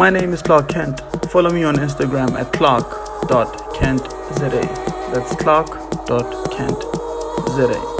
My name is Clark Kent. Follow me on Instagram at clark.kentza. That's clark.kentza.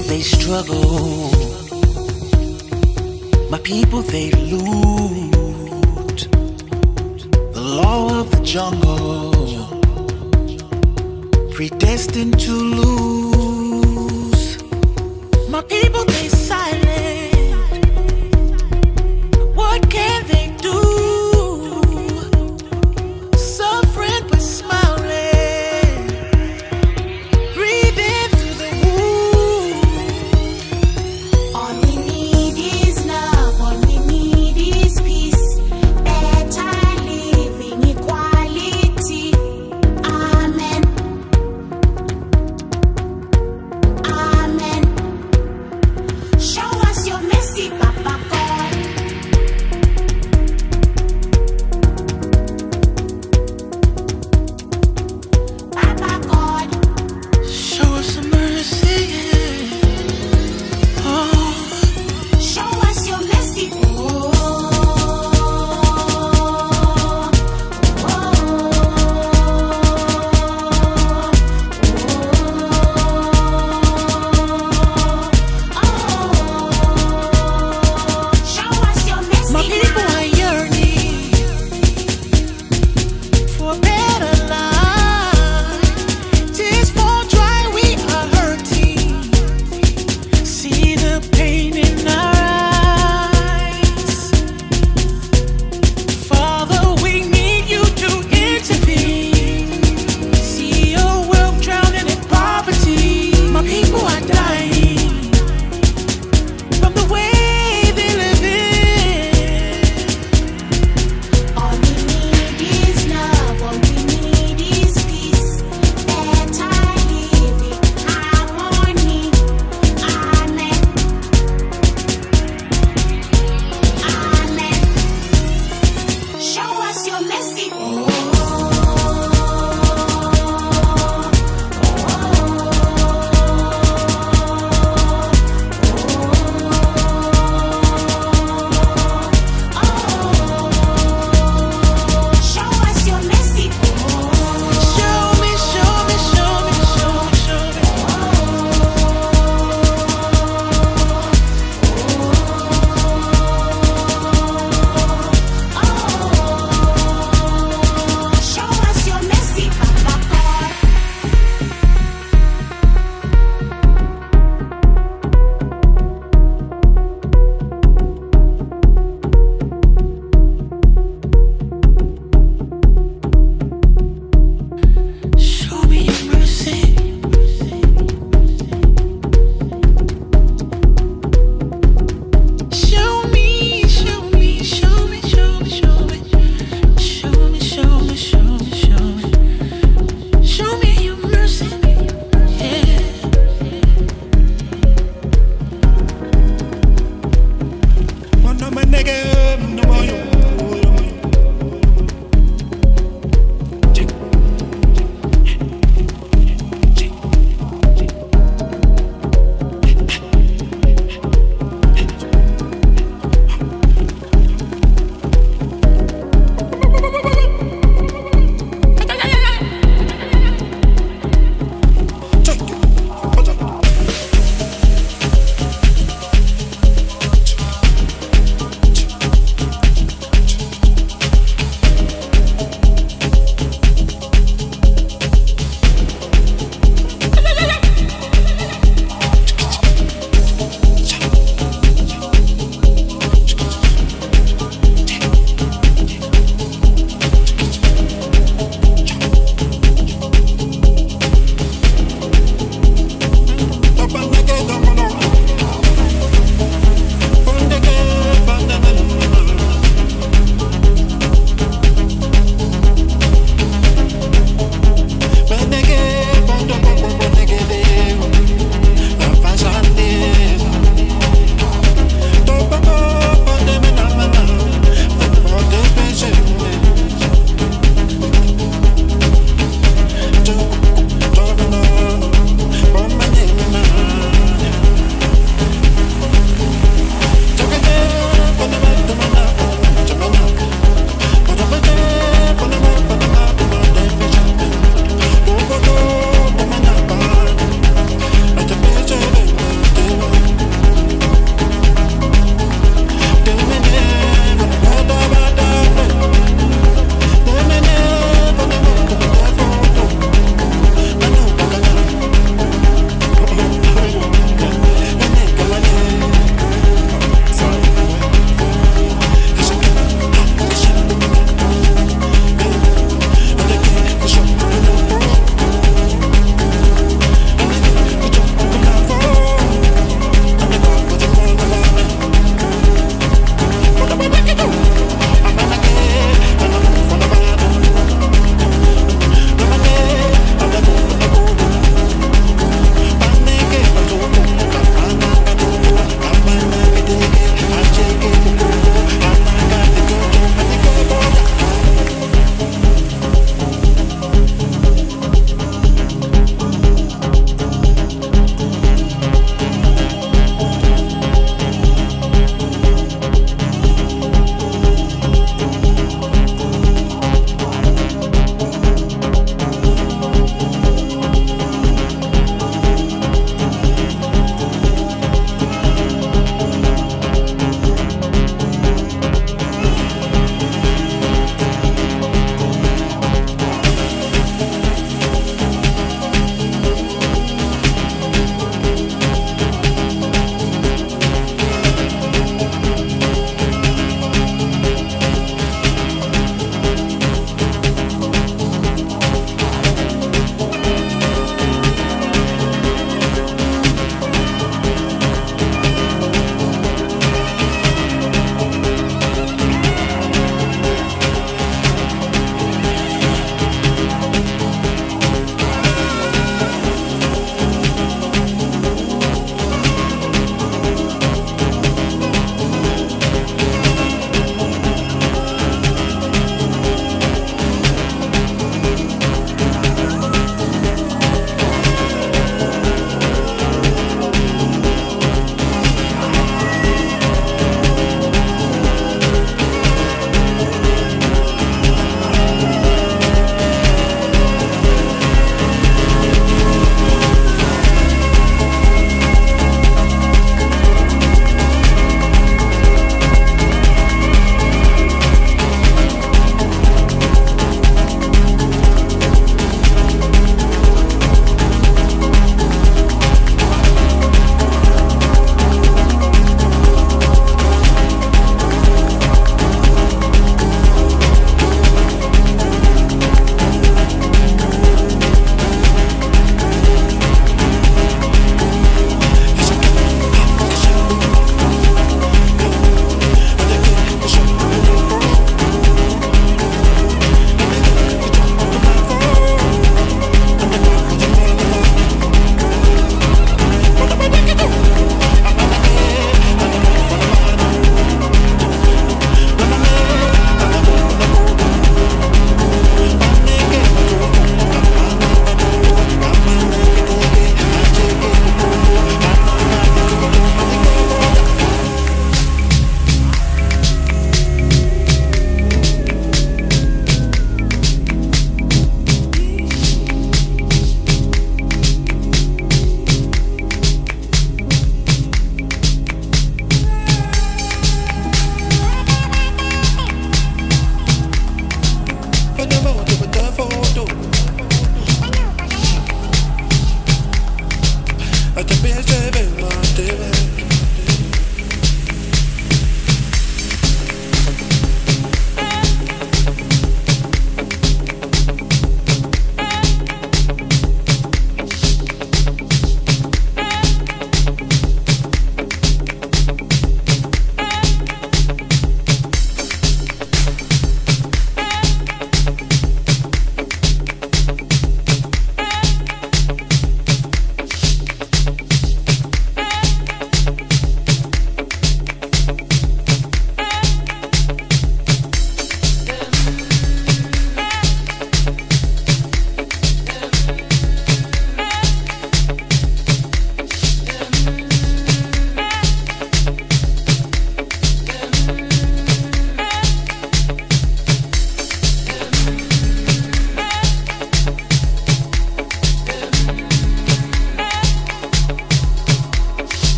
they struggle. My people they loot. The law of the jungle, predestined to lose.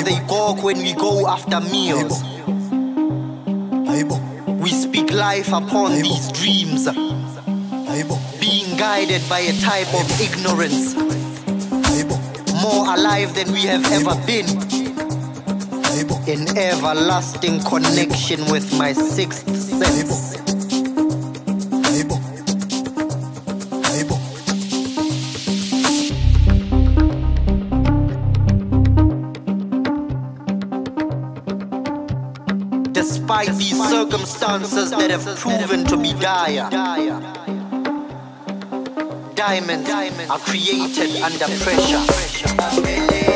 How they gawk when we go after meals. We speak life upon these dreams, being guided by a type of ignorance, more alive than we have ever been, in everlasting connection with my sixth sense. These circumstances that have proven to be dire, diamonds are created under pressure.